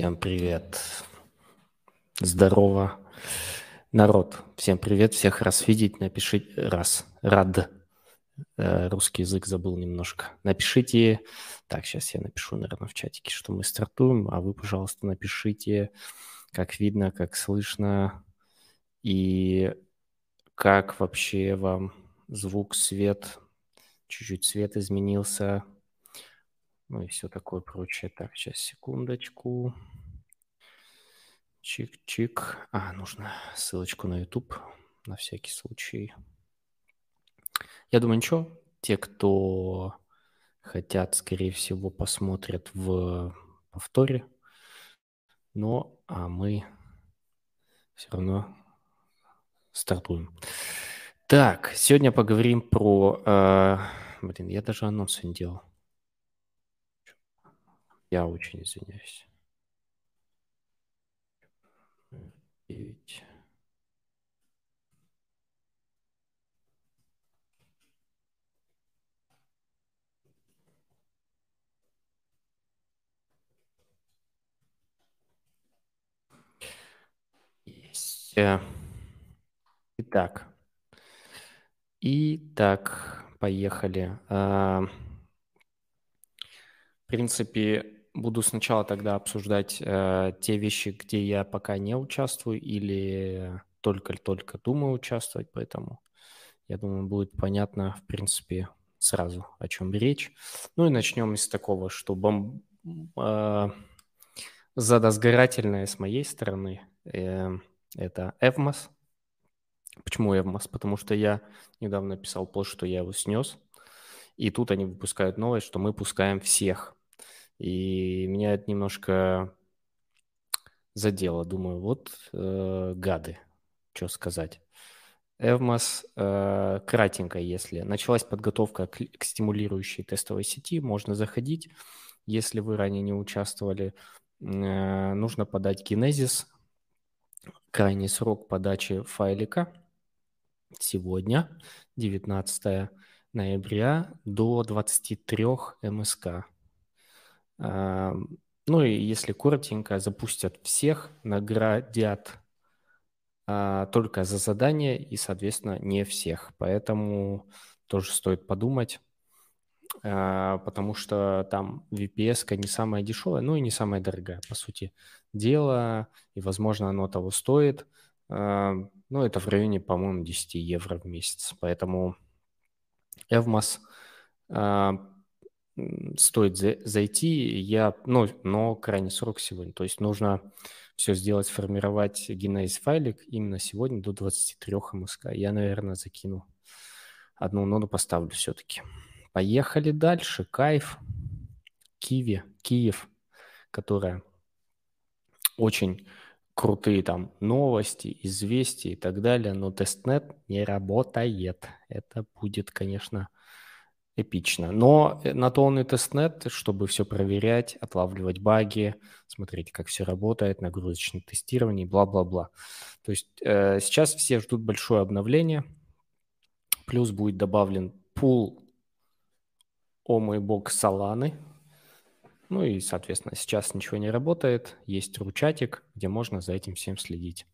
Всем привет. Здорово. Народ, всем привет, всех раз видеть. Напишите раз. Рад. Э, русский язык забыл немножко. Напишите, так, сейчас я напишу, наверное, в чатике, что мы стартуем, а вы, пожалуйста, напишите, как видно, как слышно и как вообще вам звук, свет, чуть-чуть свет изменился, ну и все такое прочее. Так, сейчас, секундочку. Чик-чик. А, нужно ссылочку на YouTube на всякий случай. Я думаю, ничего. Те, кто хотят, скорее всего, посмотрят в повторе. Но а мы все равно стартуем. Так, сегодня поговорим про... Э, блин, я даже анонс не делал. Я очень извиняюсь. 9. Есть. Итак. Итак, поехали. А, в принципе, буду сначала тогда обсуждать э, те вещи, где я пока не участвую или только-только думаю участвовать, поэтому я думаю, будет понятно, в принципе, сразу, о чем речь. Ну и начнем из такого, что бом... э, задосгорательное с моей стороны э, это Evmos. Почему Evmos? Потому что я недавно писал пост, что я его снес, и тут они выпускают новость, что мы пускаем всех – и меня это немножко задело. Думаю, вот э, гады, что сказать. Эвмос э, кратенько, если началась подготовка к, к стимулирующей тестовой сети, можно заходить. Если вы ранее не участвовали, э, нужно подать генезис. Крайний срок подачи файлика сегодня, 19 ноября, до 23 МСК. Ну и если коротенько, запустят всех, наградят а, только за задание и, соответственно, не всех. Поэтому тоже стоит подумать, а, потому что там VPS не самая дешевая, ну и не самая дорогая, по сути дела, и, возможно, оно того стоит. А, ну, это в районе, по-моему, 10 евро в месяц. Поэтому Evmos стоит зайти, я, ну, но крайний срок сегодня. То есть нужно все сделать, сформировать генез файлик именно сегодня до 23 МСК. Я, наверное, закину одну ноду, поставлю все-таки. Поехали дальше. Кайф. KYVE, KYVE, которая очень крутые там новости, известия и так далее, но тестнет не работает. Это будет, конечно, эпично. Но э, на то он и тестнет, чтобы все проверять, отлавливать баги, смотреть, как все работает, нагрузочное тестирование, бла-бла-бла. То есть э, сейчас все ждут большое обновление, плюс будет добавлен пул, о мой бог, Соланы. Ну и, соответственно, сейчас ничего не работает, есть ручатик, где можно за этим всем следить.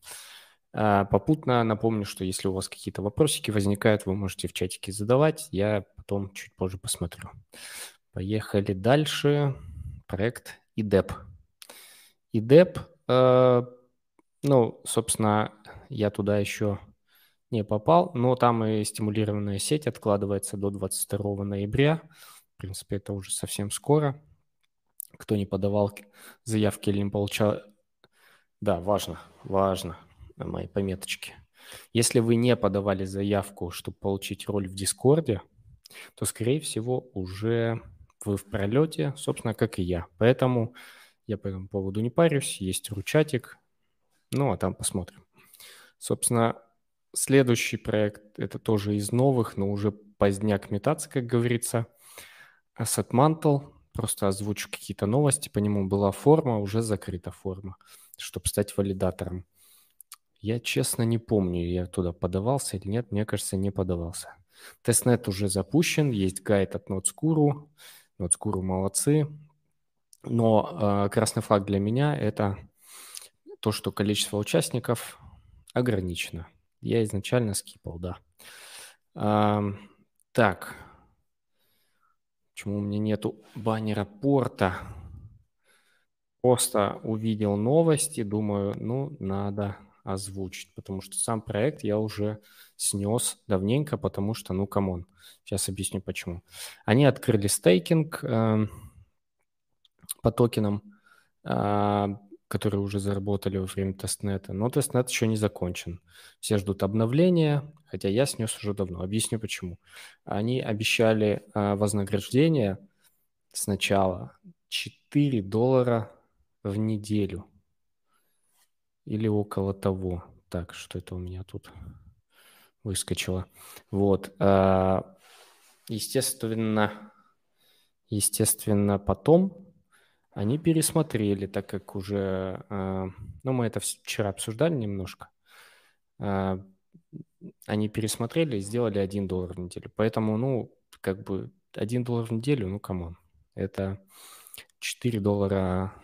А, попутно напомню, что если у вас какие-то вопросики возникают, вы можете в чатике задавать. Я потом чуть позже посмотрю. Поехали дальше. Проект IDEP. IDEP, э, ну, собственно, я туда еще не попал, но там и стимулированная сеть откладывается до 22 ноября. В принципе, это уже совсем скоро. Кто не подавал заявки или не получал... Да, важно, важно, мои пометочки. Если вы не подавали заявку, чтобы получить роль в Дискорде, то, скорее всего, уже вы в пролете, собственно, как и я. Поэтому я по этому поводу не парюсь, есть ручатик, ну, а там посмотрим. Собственно, следующий проект, это тоже из новых, но уже поздняк метаться, как говорится. Asset Mantle, просто озвучу какие-то новости, по нему была форма, уже закрыта форма, чтобы стать валидатором. Я честно не помню, я туда подавался или нет, мне кажется, не подавался. Тестнет уже запущен, есть гайд от Nodes.Guru. Nodes.Guru молодцы. Но э, красный флаг для меня – это то, что количество участников ограничено. Я изначально скипал, да. А, так. Почему у меня нету баннера порта? Просто увидел новости, думаю, ну, надо озвучить, потому что сам проект я уже снес давненько, потому что, ну, come on. Сейчас объясню, почему. Они открыли стейкинг э, по токенам, э, которые уже заработали во время тестнета, но тестнет еще не закончен. Все ждут обновления, хотя я снес уже давно. Объясню, почему. Они обещали э, вознаграждение сначала 4 доллара в неделю или около того. Так, что это у меня тут выскочило? Вот. А, естественно, естественно, потом они пересмотрели, так как уже, а, ну, мы это вчера обсуждали немножко, а, они пересмотрели и сделали 1 доллар в неделю. Поэтому, ну, как бы 1 доллар в неделю, ну, come on, это 4 доллара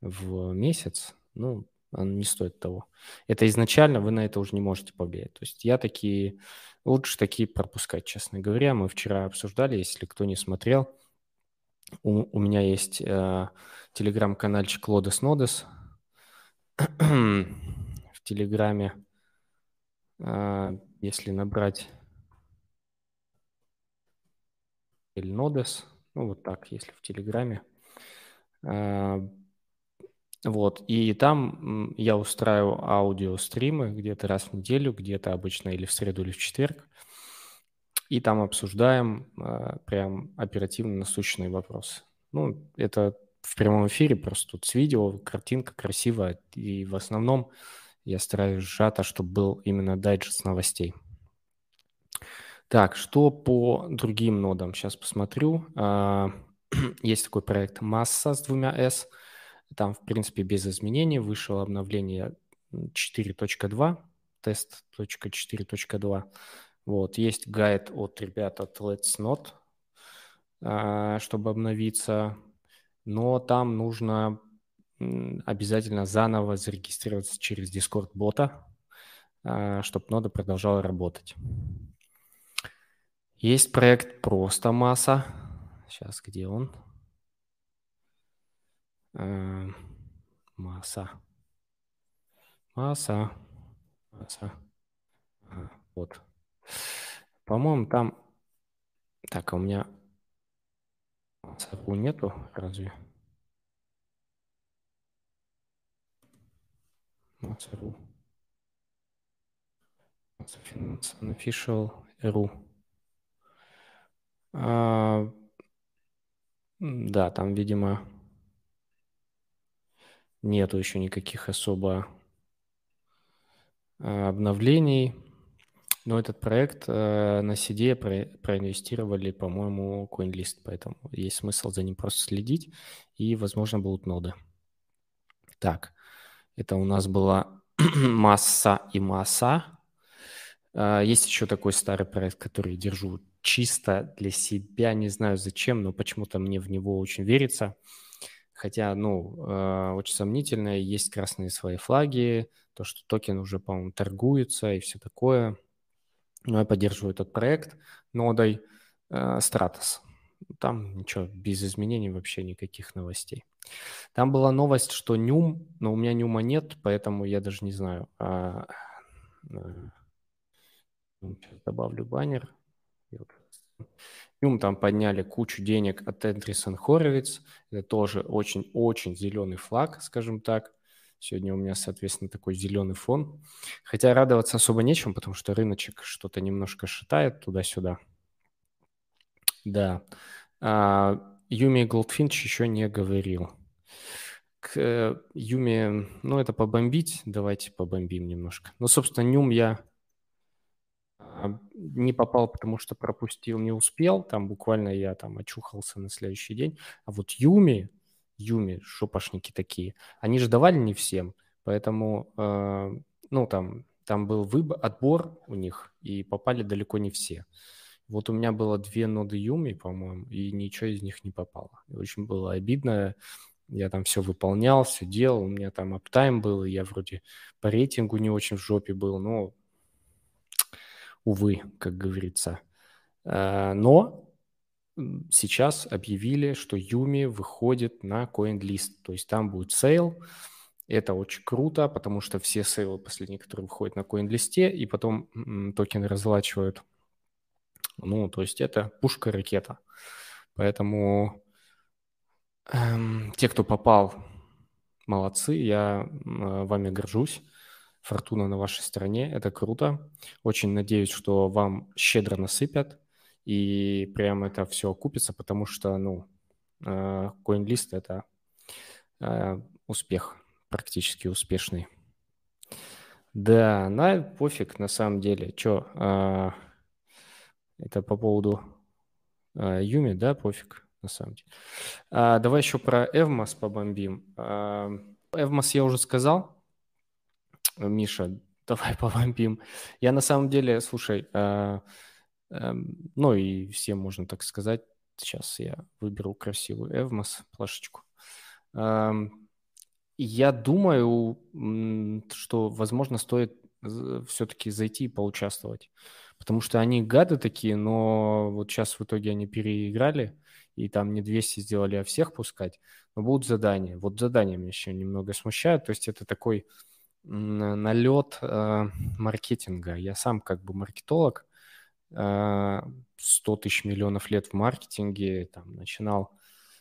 в месяц, ну, он не стоит того. Это изначально вы на это уже не можете повлиять. То есть я такие, лучше такие пропускать, честно говоря. Мы вчера обсуждали, если кто не смотрел, у, у меня есть э, телеграм-канальчик Лодес Нодес. в телеграме, э, если набрать или Нодес, ну вот так, если в телеграме, э, вот, и там я устраиваю аудиостримы где-то раз в неделю, где-то обычно или в среду, или в четверг. И там обсуждаем э, прям оперативно насущные вопросы. Ну, это в прямом эфире, просто тут с видео, картинка красивая. И в основном я стараюсь сжато, чтобы был именно дайджест новостей. Так, что по другим нодам? Сейчас посмотрю. А, есть такой проект «Масса» с двумя «с». Там, в принципе, без изменений вышло обновление 4.2, тест.4.2. Вот, есть гайд от ребят от Let's Not, а, чтобы обновиться, но там нужно обязательно заново зарегистрироваться через Discord бота, а, чтобы нода продолжала работать. Есть проект просто масса. Сейчас, где он? Э, масса. Масса. Масса. Ага, вот. По-моему, там... Так, а у меня Массару нету, разве? Массару. Official RU. А, да, там, видимо, нету еще никаких особо э, обновлений. Но этот проект э, на CD про, проинвестировали, по-моему, CoinList, поэтому есть смысл за ним просто следить, и, возможно, будут ноды. Так, это у нас была масса и масса. Э, есть еще такой старый проект, который держу чисто для себя, не знаю зачем, но почему-то мне в него очень верится – Хотя, ну, э, очень сомнительно, есть красные свои флаги, то, что токен уже, по-моему, торгуется и все такое. Но я поддерживаю этот проект нодой э, Stratos. Там ничего, без изменений вообще никаких новостей. Там была новость, что Нюм, но у меня Нюма нет, поэтому я даже не знаю. А, сейчас добавлю баннер. Нюм там подняли кучу денег от Эндрисон Хоровиц. Это тоже очень-очень зеленый флаг, скажем так. Сегодня у меня, соответственно, такой зеленый фон. Хотя радоваться особо нечем, потому что рыночек что-то немножко шатает туда-сюда. Да. А, Юми Голдфинч еще не говорил. К э, Юми, ну, это побомбить. Давайте побомбим немножко. Ну, собственно, Нюм я не попал, потому что пропустил, не успел. Там буквально я там очухался на следующий день. А вот Юми, Юми, шопошники такие, они же давали не всем. Поэтому, э, ну, там, там был выбор, отбор у них, и попали далеко не все. Вот у меня было две ноды Umee, по-моему, и ничего из них не попало. Очень было обидно. Я там все выполнял, все делал, у меня там uptime был, и я вроде по рейтингу не очень в жопе был, но, увы, как говорится. Э, но сейчас объявили, что Umee выходит на CoinList, то есть там будет sale, это очень круто, потому что все сейлы последние, которые выходят на CoinList, и потом токены разлачивают. Ну, то есть это пушка-ракета. Поэтому эм, те, кто попал, молодцы, я э, вами горжусь. Фортуна на вашей стороне, это круто. Очень надеюсь, что вам щедро насыпят, и прямо это все окупится, потому что, ну, э, CoinList – это э, успех практически успешный. Да, на пофиг на самом деле. Че, а, это по поводу Юми, да, пофиг на самом деле. А, давай еще про Эвмос побомбим. А, Эвмос я уже сказал. Миша, давай побомбим. Я на самом деле, слушай, а, а, ну и всем можно так сказать. Сейчас я выберу красивую Эвмос плашечку. А, я думаю, что, возможно, стоит все-таки зайти и поучаствовать. Потому что они гады такие, но вот сейчас в итоге они переиграли, и там не 200 сделали, а всех пускать. Но будут задания. Вот задания меня еще немного смущают. То есть это такой налет э, маркетинга. Я сам как бы маркетолог, э, 100 тысяч миллионов лет в маркетинге, там начинал.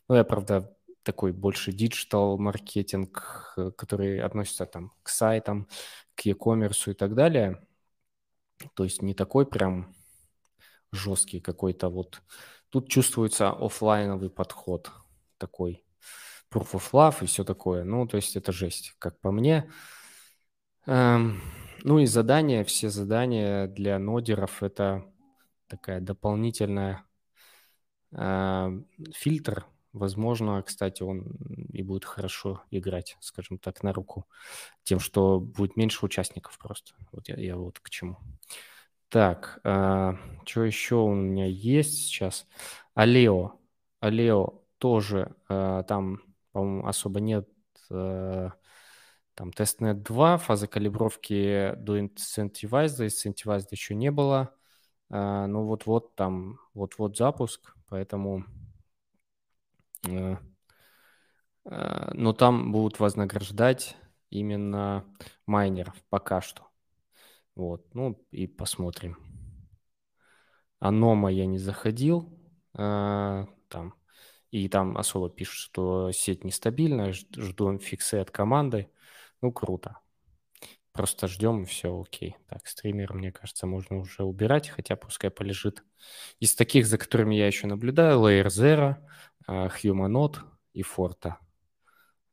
Ну, я, правда, такой больше digital marketing, э, который относится там к сайтам, к e-commerce и так далее. То есть не такой прям жесткий какой-то вот. Тут чувствуется офлайновый подход такой. Proof of love и все такое. Ну, то есть это жесть, как по мне. Эм, ну и задания, все задания для нодеров это такая дополнительная э, фильтр Возможно, кстати, он и будет хорошо играть, скажем так, на руку тем, что будет меньше участников просто. Вот я, я вот к чему. Так, а, что еще у меня есть сейчас? Алео. Алео тоже а, там, по-моему, особо нет. А, там тестнет 2, фаза калибровки до Incentivize, до Incentivize еще не было. А, ну вот-вот там, вот-вот запуск, поэтому Э, э, но там будут вознаграждать именно майнеров пока что. Вот, ну и посмотрим. Анома я не заходил, а, там, и там особо пишут, что сеть нестабильная, жду фиксы от команды. Ну, круто. Просто ждем, и все окей. Так, стример, мне кажется, можно уже убирать, хотя пускай полежит. Из таких, за которыми я еще наблюдаю, Layer Zero, Humanot и Forta.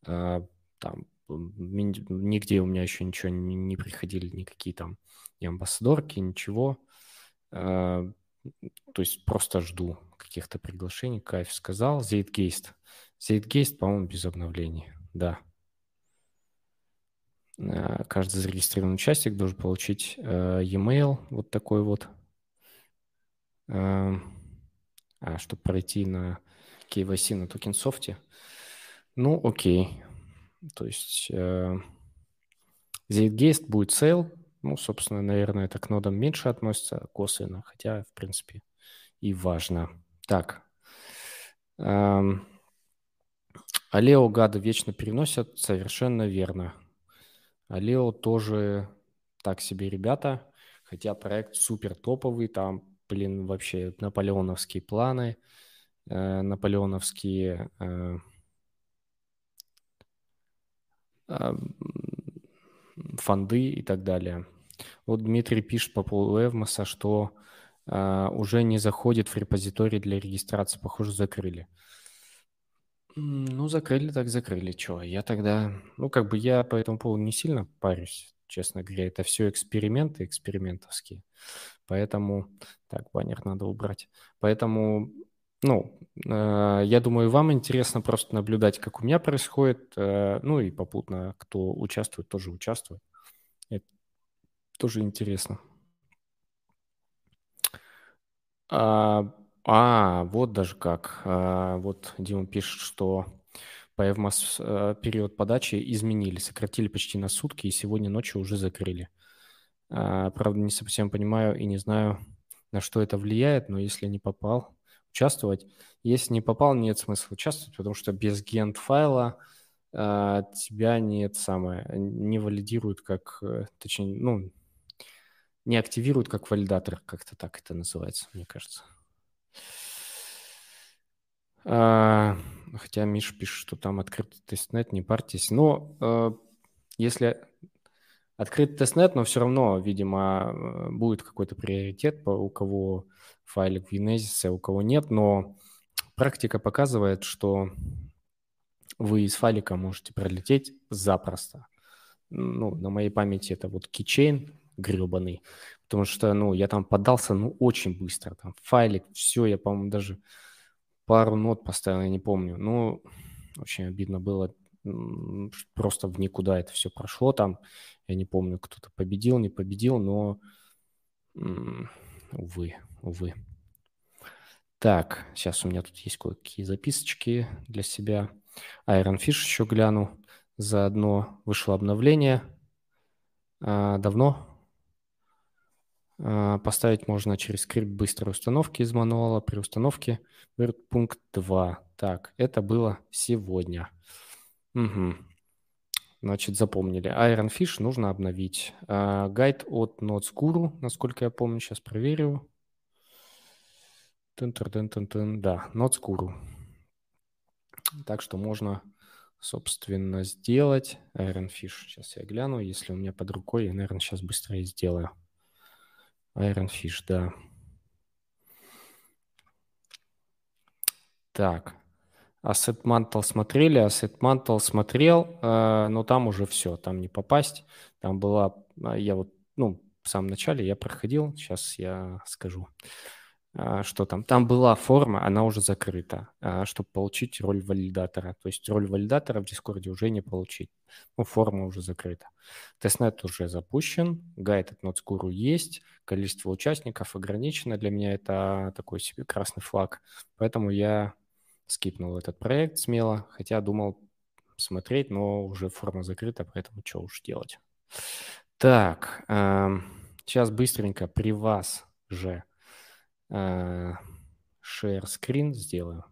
А, там нигде у меня еще ничего не, не приходили, никакие там ни амбассадорки, ничего. А, то есть просто жду каких-то приглашений. Кайф сказал. Zeitgeist. Zeitgeist, по-моему, без обновлений. Да. А, каждый зарегистрированный участник должен получить e-mail вот такой вот. А, чтобы пройти на KYC на Tokensoft е. Ну, окей. То есть э, Zeitgeist будет sale. Ну, собственно, наверное, это к нодам меньше относится косвенно, хотя, в принципе, и важно. Так. Эм, Алео гады вечно переносят, совершенно верно. Алео тоже так себе ребята, хотя проект супер топовый, там, блин, вообще наполеоновские планы – Э, наполеоновские э, а, фонды и так далее. Вот Дмитрий пишет по поводу Эвмоса, что а, уже не заходит в репозиторий для регистрации. Похоже, закрыли. Ну, закрыли так закрыли. Чего? Я тогда... Ну, как бы я по этому поводу не сильно парюсь, честно говоря. Это все эксперименты экспериментовские. Поэтому... Так, баннер надо убрать. Поэтому ну, э, я думаю, вам интересно просто наблюдать, как у меня происходит. Э, ну и попутно, кто участвует, тоже участвует. Это тоже интересно. А, а вот даже как. А, вот Дима пишет, что по э, период подачи изменили, сократили почти на сутки, и сегодня ночью уже закрыли. А, правда, не совсем понимаю и не знаю, на что это влияет, но если не попал, участвовать. Если не попал, нет смысла участвовать, потому что без гент файла а, тебя нет самое, не валидируют как, э, точнее, ну, не активируют как валидатор, как-то так это называется, мне кажется. А, хотя Миш пишет, что там открытый тестнет, не парьтесь. Но э, если открытый тестнет, но все равно, видимо, э, будет какой-то приоритет, у кого файлик в Genesis, а у кого нет. Но практика показывает, что вы из файлика можете пролететь запросто. Ну, на моей памяти это вот keychain гребаный, потому что, ну, я там поддался, ну, очень быстро. Там файлик, все, я, по-моему, даже пару нот поставил, я не помню. Ну, очень обидно было. Просто в никуда это все прошло там. Я не помню, кто-то победил, не победил, но, увы, увы. Так, сейчас у меня тут есть кое-какие записочки для себя. Iron Fish еще гляну. Заодно вышло обновление. А, давно? А, поставить можно через скрипт быстрой установки из мануала при установке пункт 2. Так, это было сегодня. Угу. Значит, запомнили. Iron Fish нужно обновить. А, гайд от Nodes Guru, насколько я помню, сейчас проверю. Тын -тын -тын -тын. Да, Nodes Guru. Так что можно, собственно, сделать Iron Fish. Сейчас я гляну, если у меня под рукой, я, наверное, сейчас быстрее сделаю. Iron Fish, да. Так, Asset Mantle смотрели, Asset Mantle смотрел, э, но там уже все, там не попасть. Там была, э, я вот, ну, в самом начале я проходил, сейчас я скажу. А, что там? Там была форма, она уже закрыта, а, чтобы получить роль валидатора. То есть роль валидатора в Дискорде уже не получить. Ну, форма уже закрыта. Тестнет уже запущен, гайд от Nodes.Guru есть, количество участников ограничено. Для меня это такой себе красный флаг. Поэтому я скипнул этот проект смело, хотя думал смотреть, но уже форма закрыта, поэтому что уж делать. Так, сейчас быстренько при вас же share screen сделаю.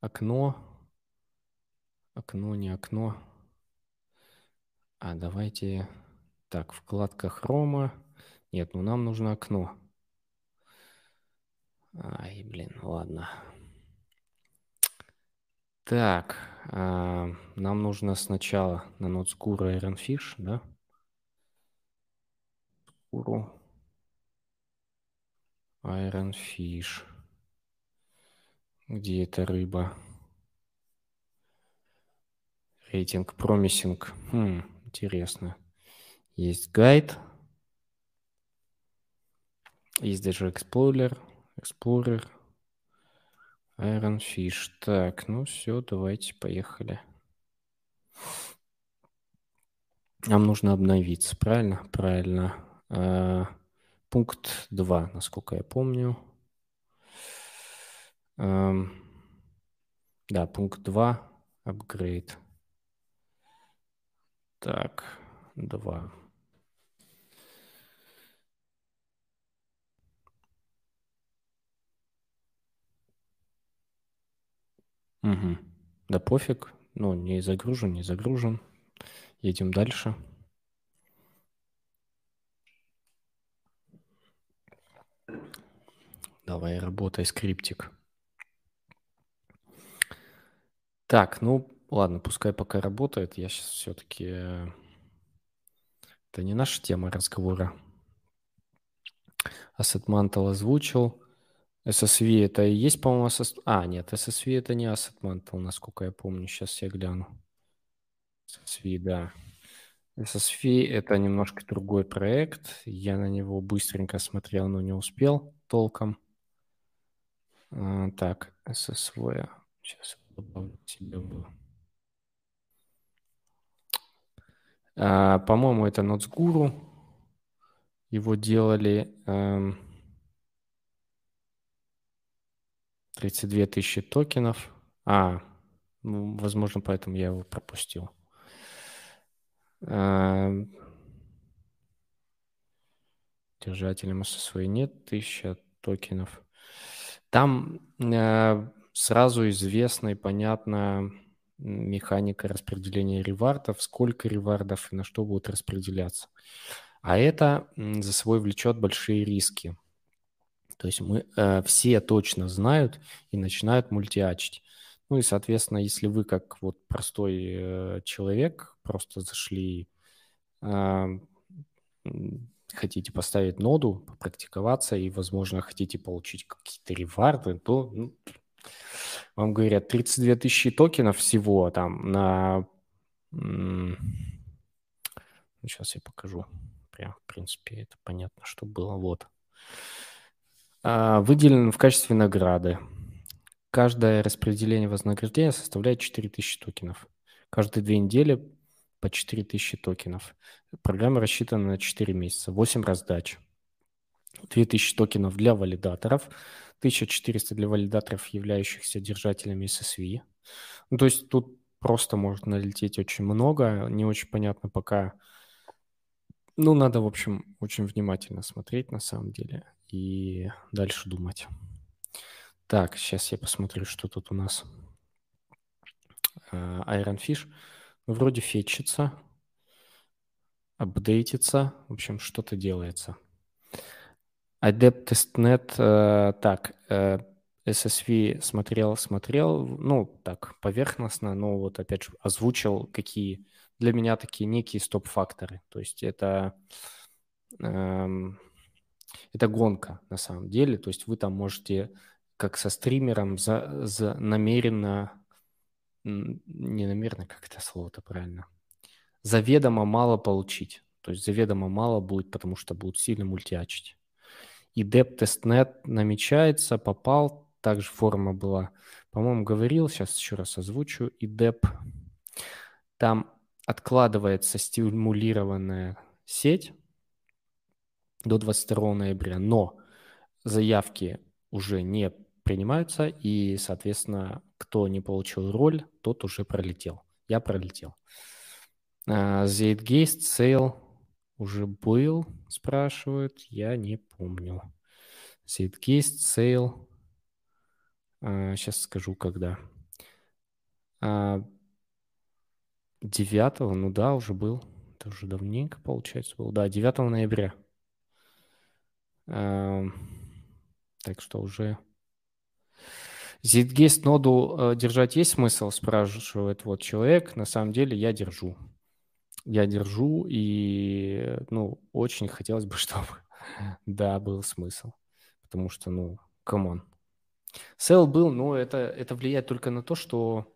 Окно. Окно, не окно. А давайте... Так, вкладка хрома. Нет, ну нам нужно окно. Ай, блин, ладно. Так, а, нам нужно сначала на NodeScuro Ironfish, да? Scuro. Iron Fish. Где эта рыба? Рейтинг промисинг. Хм, интересно. Есть гайд. Есть даже Explorer. Explorer. Iron Fish. Так, ну все, давайте, поехали. Нам нужно обновиться, правильно? Правильно. Пункт 2, насколько я помню. Эм, да, пункт 2, апгрейд. Так, 2. Угу. Да пофиг. Ну, не загружен, не загружен. Едем дальше. Давай, работай, скриптик. Так, ну, ладно, пускай пока работает. Я сейчас все-таки... Э, это не наша тема разговора. Asset Mantle озвучил. SSV это и есть, по-моему, SSV... А, нет, SSV это не Asset Mantle, насколько я помню. Сейчас я гляну. SSV, да. SSV это немножко другой проект. Я на него быстренько смотрел, но не успел толком. А, так, SSV. Сейчас добавлю себе. А, по-моему, это NotesGuru. Его делали эм, 32 тысячи токенов. А, Ну, возможно, поэтому я его пропустил. А, держателем SSV нет, 1000 токенов. Там э, сразу известна и понятна механика распределения ревардов, сколько ревардов и на что будут распределяться. А это за собой влечет большие риски. То есть мы э, все точно знают и начинают мультиачить. Ну и, соответственно, если вы как вот простой э, человек просто зашли, э, хотите поставить ноду, попрактиковаться и, возможно, хотите получить какие-то реварды, то ну, вам говорят 32 тысячи токенов всего там на... Сейчас я покажу. Прям, в принципе, это понятно, что было. Вот. А, выделен в качестве награды. Каждое распределение вознаграждения составляет 4000 токенов. Каждые две недели по 4000 токенов. Программа рассчитана на 4 месяца, 8 раздач. 2000 токенов для валидаторов, 1400 для валидаторов, являющихся держателями SSV. Ну, то есть тут просто может налететь очень много, не очень понятно пока. Ну, надо, в общем, очень внимательно смотреть на самом деле и дальше думать. Так, сейчас я посмотрю, что тут у нас. А, Iron Fish вроде фетчится, апдейтится, в общем, что-то делается. Adept Testnet, э, так, э, SSV смотрел, смотрел, ну, так, поверхностно, но вот опять же озвучил, какие для меня такие некие стоп-факторы. То есть это, эм, это гонка на самом деле. То есть вы там можете как со стримером за, за намеренно, не намеренно, как это слово-то правильно, заведомо мало получить. То есть заведомо мало будет, потому что будут сильно мультиачить и dept намечается, попал, также форма была, по-моему, говорил, сейчас еще раз озвучу, и деп. Там откладывается стимулированная сеть до 22 ноября, но заявки уже не принимаются, и, соответственно, кто не получил роль, тот уже пролетел. Я пролетел. Uh, Zeitgeist Sale уже был, спрашивают, я не помню. Seedcast, Sale. А, сейчас скажу, когда. А, 9, ну да, уже был. Это уже давненько, получается, был. Да, 9 ноября. А, так что уже... Zgest ноду э, держать есть смысл, спрашивает вот человек. На самом деле я держу я держу, и, ну, очень хотелось бы, чтобы, да, был смысл. Потому что, ну, come on. Sale был, но это, это влияет только на то, что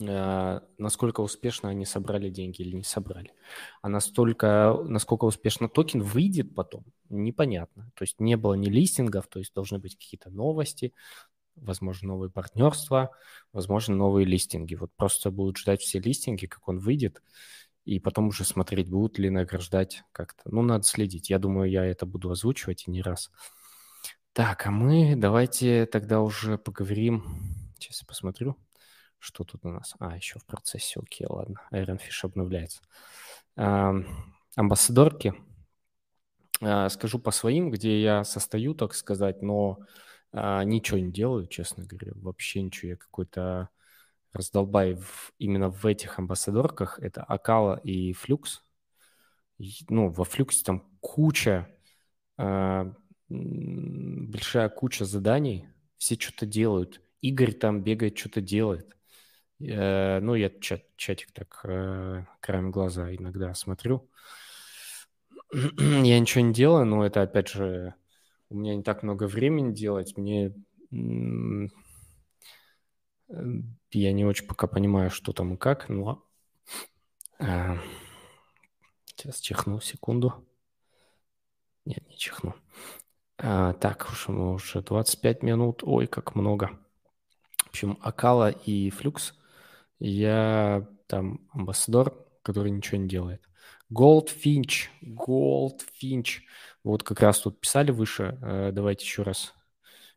э, насколько успешно они собрали деньги или не собрали. А настолько, насколько успешно токен выйдет потом, непонятно. То есть не было ни листингов, то есть должны быть какие-то новости, возможно, новые партнерства, возможно, новые листинги. Вот просто будут ждать все листинги, как он выйдет, и потом уже смотреть, будут ли награждать как-то. Ну, надо следить. Я думаю, я это буду озвучивать и не раз. Так, а мы давайте тогда уже поговорим. Сейчас я посмотрю, что тут у нас. А, еще в процессе. Окей, ладно. Ironfish обновляется. А, амбассадорки. А, скажу по своим, где я состою, так сказать, но а, ничего не делаю, честно говоря. Вообще ничего. Я какой-то раздолбай в, именно в этих амбассадорках, это Акала и Флюкс. Ну, во Флюксе там куча, э, большая куча заданий, все что-то делают. Игорь там бегает, что-то делает. Э, ну, я чат, чатик так э, краем глаза иногда смотрю. я ничего не делаю, но это, опять же, у меня не так много времени делать. Мне я не очень пока понимаю, что там и как, но... А, сейчас чихну секунду. Нет, не чихну. А, так, уж мы уже 25 минут. Ой, как много. В общем, Акала и Флюкс. Я там амбассадор, который ничего не делает. Goldfinch. Goldfinch. Вот как раз тут писали выше. Давайте еще раз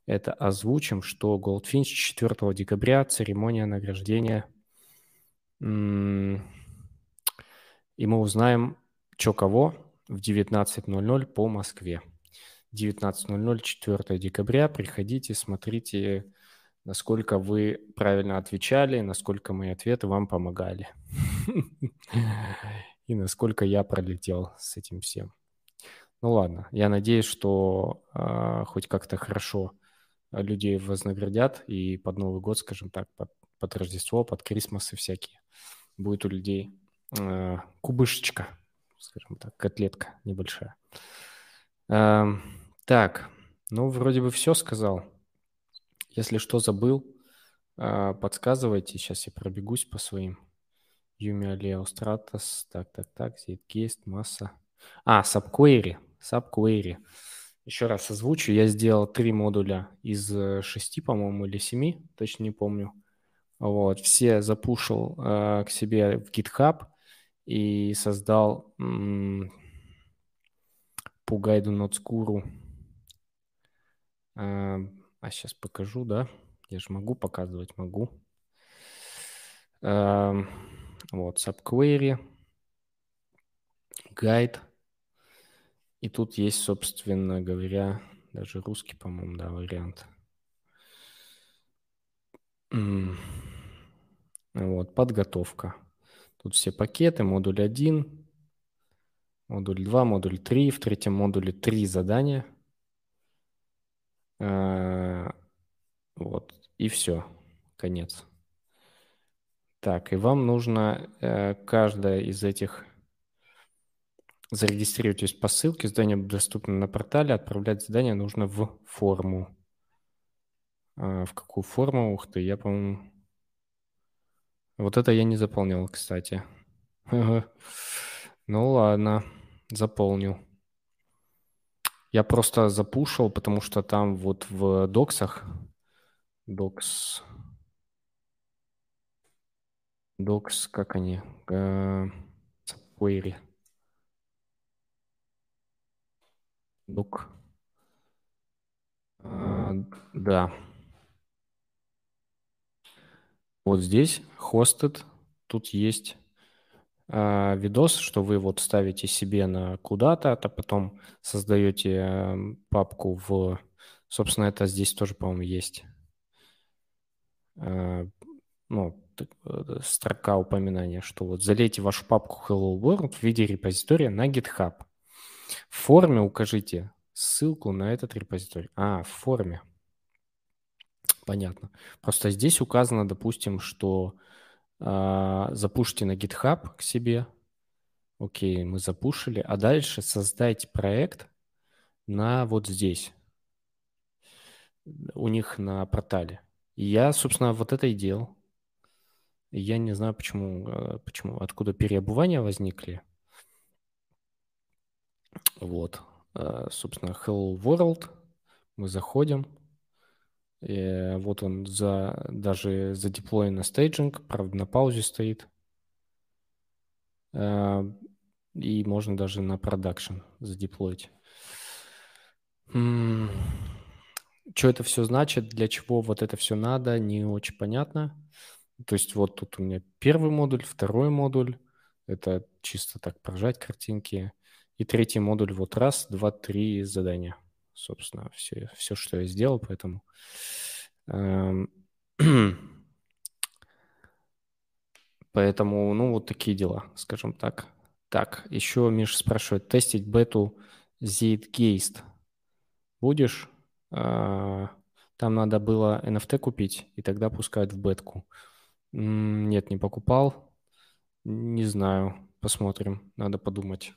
это озвучим, что Goldfinch 4 декабря, церемония награждения. И мы узнаем, что кого в 19.00 по Москве. 19.00, 4 декабря. Приходите, смотрите, насколько вы правильно отвечали, насколько мои ответы вам помогали. И насколько я пролетел с этим всем. Ну ладно, я надеюсь, что э, хоть как-то хорошо людей вознаградят, и под Новый год, скажем так, под, под Рождество, под Крисмас и всякие, будет у людей э, кубышечка, скажем так, котлетка небольшая. Э, так, ну, вроде бы все сказал. Если что забыл, э, подсказывайте. Сейчас я пробегусь по своим. Юми Алео Стратос. Так, так, так. Zcast, масса. А, Subquery. Subquery. Еще раз озвучу. Я сделал три модуля из э, шести, по-моему, или семи, точно не помню. Вот, все запушил э, к себе в GitHub и создал по гайду Notesguru. Э, а сейчас покажу, да? Я же могу показывать, могу. Э, вот, subquery, гайд. И тут есть, собственно говоря, даже русский, по-моему, да, вариант. Вот, подготовка. Тут все пакеты, модуль 1, модуль 2, модуль 3. В третьем модуле 3 задания. А, вот, и все, конец. Так, и вам нужно э, каждое из этих Зарегистрируйтесь по ссылке, задание доступно на портале, отправлять задание нужно в форму. А в какую форму? Ух ты, я, по-моему... Вот это я не заполнил, кстати. Ну ладно, заполнил. Я просто запушил, потому что там вот в доксах, докс, докс, как они, query, Дук. А, да. Вот здесь hosted, тут есть а, видос, что вы вот ставите себе на куда-то, а потом создаете а, папку в... Собственно, это здесь тоже, по-моему, есть. А, ну, э, строка упоминания, что вот залейте вашу папку Hello World в виде репозитория на GitHub. В форме укажите ссылку на этот репозиторий. А, в форме. Понятно. Просто здесь указано, допустим, что э, запушите на GitHub к себе. Окей, мы запушили. А дальше создайте проект на вот здесь. У них на портале. И я, собственно, вот это и делал. Я не знаю, почему, э, почему, откуда переобувания возникли. Вот, э, собственно, Hello World. Мы заходим. И вот он за, даже задеплоен на staging, правда, на паузе стоит. Э, и можно даже на production задеплоить. Что это все значит, для чего вот это все надо, не очень понятно. То есть вот тут у меня первый модуль, второй модуль. Это чисто так прожать картинки. И третий модуль вот раз, два, три задания. Собственно, все, все что я сделал, поэтому... Эм, поэтому, ну, вот такие дела, скажем так. Так, еще Миша спрашивает, тестить бету Zitgeist будешь? А, там надо было NFT купить, и тогда пускают в бетку. Нет, не покупал. Не знаю, посмотрим, надо подумать.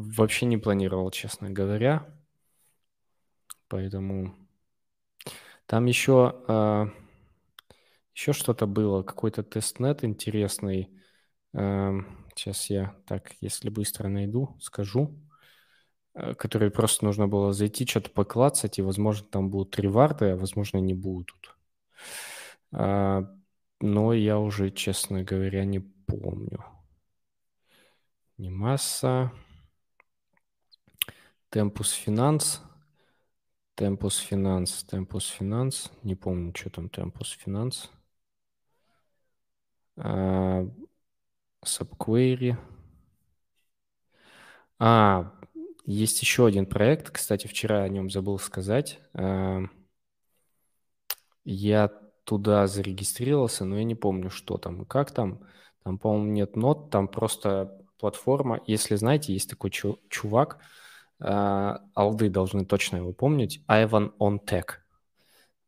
Вообще не планировал, честно говоря. Поэтому там еще, а, еще что-то было, какой-то тестнет интересный. Э, сейчас я так, если быстро найду, скажу. Э, который просто нужно было зайти, что-то поклацать, и, возможно, там будут реварды, а, возможно, не будут. Но я уже, честно говоря, не помню. Не масса. Tempus Finance. Tempus Finance, Tempus Finance. Не помню, что там Finance. А, Subquery. А, есть еще один проект. Кстати, вчера о нем забыл сказать. А, я туда зарегистрировался, но я не помню, что там и как там. Там, по-моему, нет нот, там просто платформа. Если знаете, есть такой чувак, алды должны точно его помнить, Айван Онтек.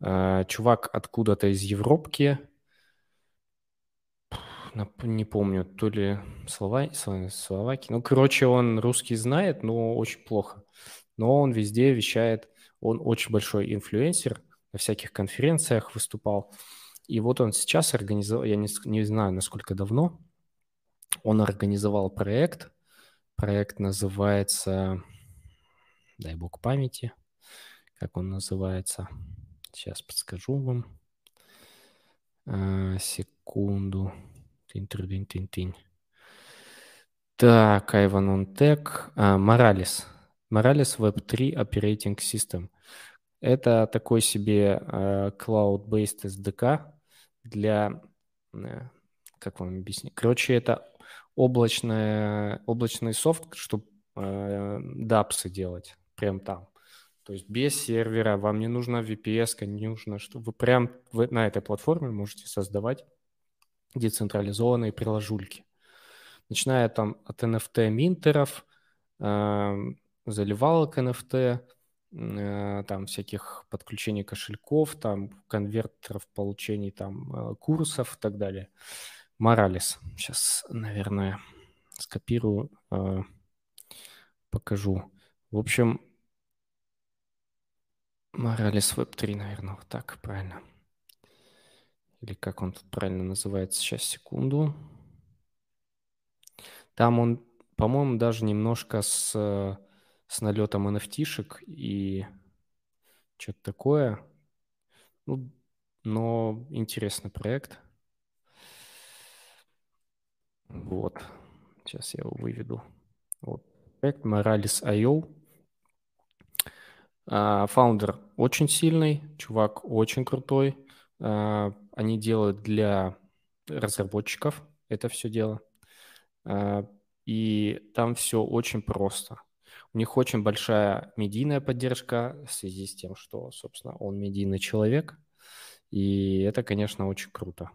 Чувак откуда-то из Европки, не помню, то ли Слова... Словакии. Ну, короче, он русский знает, но очень плохо. Но он везде вещает, он очень большой инфлюенсер, на всяких конференциях выступал. И вот он сейчас организовал, я не, не знаю, насколько давно, он организовал проект. Проект называется, дай бог памяти, как он называется. Сейчас подскажу вам. А, секунду. Тынь-тынь-тынь-тынь. Так, on Tech. А, Morales. Morales Web 3 Operating System. Это такой себе uh, cloud-based SDK для... Uh, как вам объяснить? Короче, это облачная, облачный софт, чтобы uh, DApps делать прям там. То есть без сервера, вам не нужна VPS, не нужно, что вы прям на этой платформе можете создавать децентрализованные приложульки. Начиная там от NFT-минтеров, э, заливалок NFT, э, там всяких подключений кошельков, там конвертеров получений там э, курсов и так далее. Моралес. Сейчас, наверное, скопирую, э, покажу. В общем, Моралес Web 3, наверное, вот так правильно или как он тут правильно называется, сейчас, секунду. Там он, по-моему, даже немножко с, с налетом NFT-шек и что-то такое. Ну, но интересный проект. Вот. Сейчас я его выведу. Вот. Проект Morales.io. А, фаундер очень сильный, чувак очень крутой. А, они делают для разработчиков это все дело. А, и там все очень просто. У них очень большая медийная поддержка в связи с тем, что, собственно, он медийный человек. И это, конечно, очень круто.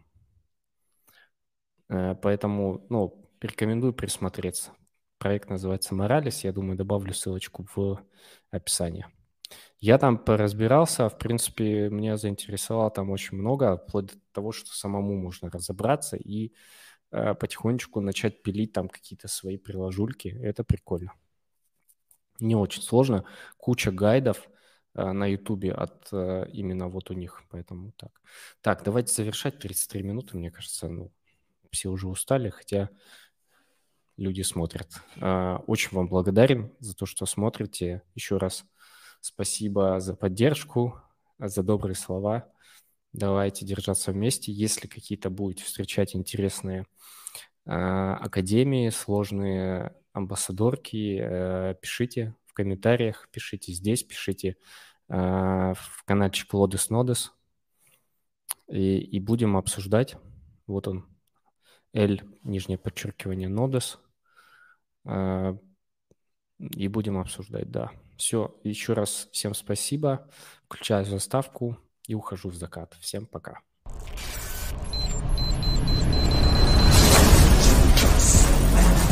А, поэтому, ну, рекомендую присмотреться. Проект называется «Моралис». Я думаю, добавлю ссылочку в описании. Я там поразбирался, в принципе, меня заинтересовало там очень много, вплоть до того, что самому можно разобраться и э, потихонечку начать пилить там какие-то свои приложульки. Это прикольно. Не очень сложно. Куча гайдов э, на Ютубе от э, именно вот у них, поэтому так. Так, давайте завершать 33 минуты, мне кажется, ну, все уже устали, хотя люди смотрят. Э, очень вам благодарен за то, что смотрите. Еще раз Спасибо за поддержку, за добрые слова. Давайте держаться вместе. Если какие-то будете встречать интересные э, академии, сложные амбассадорки, э, пишите в комментариях, пишите здесь, пишите э, в каналчик Лодес Нодес. И, и будем обсуждать. Вот он, L, нижнее подчеркивание, Нодес. Э, и будем обсуждать, да. Все, еще раз всем спасибо. Включаю заставку и ухожу в закат. Всем пока.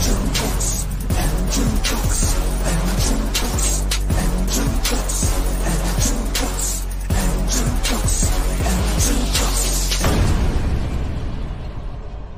Jukebox, Jukebox.